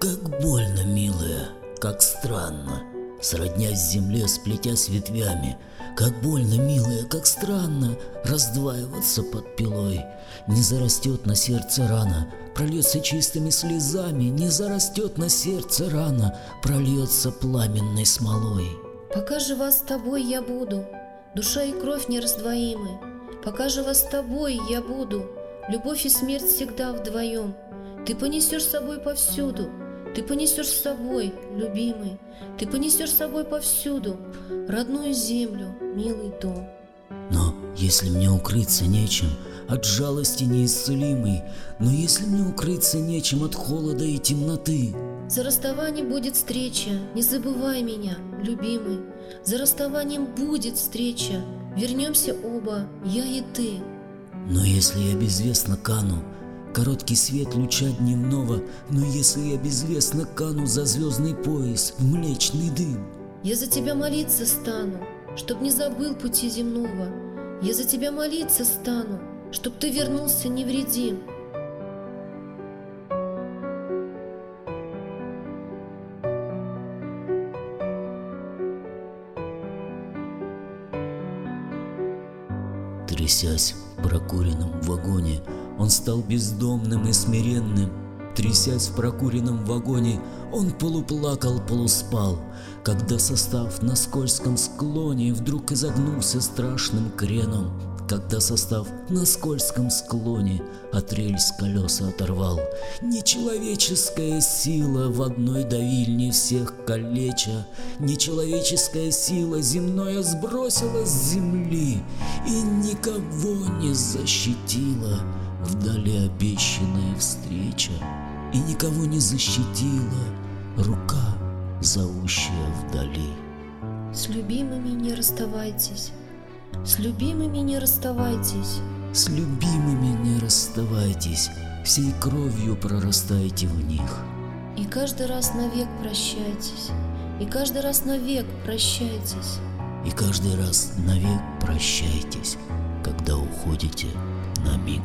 Как больно, милая, как странно, Сроднясь земле, сплетясь ветвями, Как больно, милая, как странно Раздваиваться под пилой. Не зарастет на сердце рана, Прольется чистыми слезами, Не зарастет на сердце рана, Прольется пламенной смолой. Пока жива с тобой я буду, Душа и кровь нераздвоимы. Пока жива с тобой я буду, Любовь и смерть всегда вдвоем. Ты понесешь с собой повсюду, Ты понесешь с собой, любимый, Ты понесешь с собой повсюду Родную землю, милый дом. Но если мне укрыться нечем от жалости неисцелимой, Но если мне укрыться нечем от холода и темноты, За расставанием будет встреча, не забывай меня, любимый. За расставанием будет встреча, вернемся оба, я и ты. Но если я безвестно кану, Короткий свет луча дневного, Но если я безвестно кану За звездный пояс в млечный дым, Я за тебя молиться стану, чтоб не забыл пути земного. Я за тебя молиться стану, чтоб ты вернулся невредим. Трясясь в прокуренном вагоне, он стал бездомным и смиренным. Трясясь в прокуренном вагоне, он полуплакал, полуспал, когда состав на скользком склоне вдруг изогнулся страшным креном, когда состав на скользком склоне от рельс колеса оторвал. Нечеловеческая сила в одной давильне всех калеча, Нечеловеческая сила земное сбросила с земли И никого не защитила вдали обещанная встреча, И никого не защитила рука, зовущая вдали. С любимыми не расставайтесь, с любимыми не расставайтесь. С любимыми не расставайтесь, всей кровью прорастайте в них. И каждый раз навек прощайтесь, и каждый раз навек прощайтесь. И каждый раз навек прощайтесь, когда уходите на миг.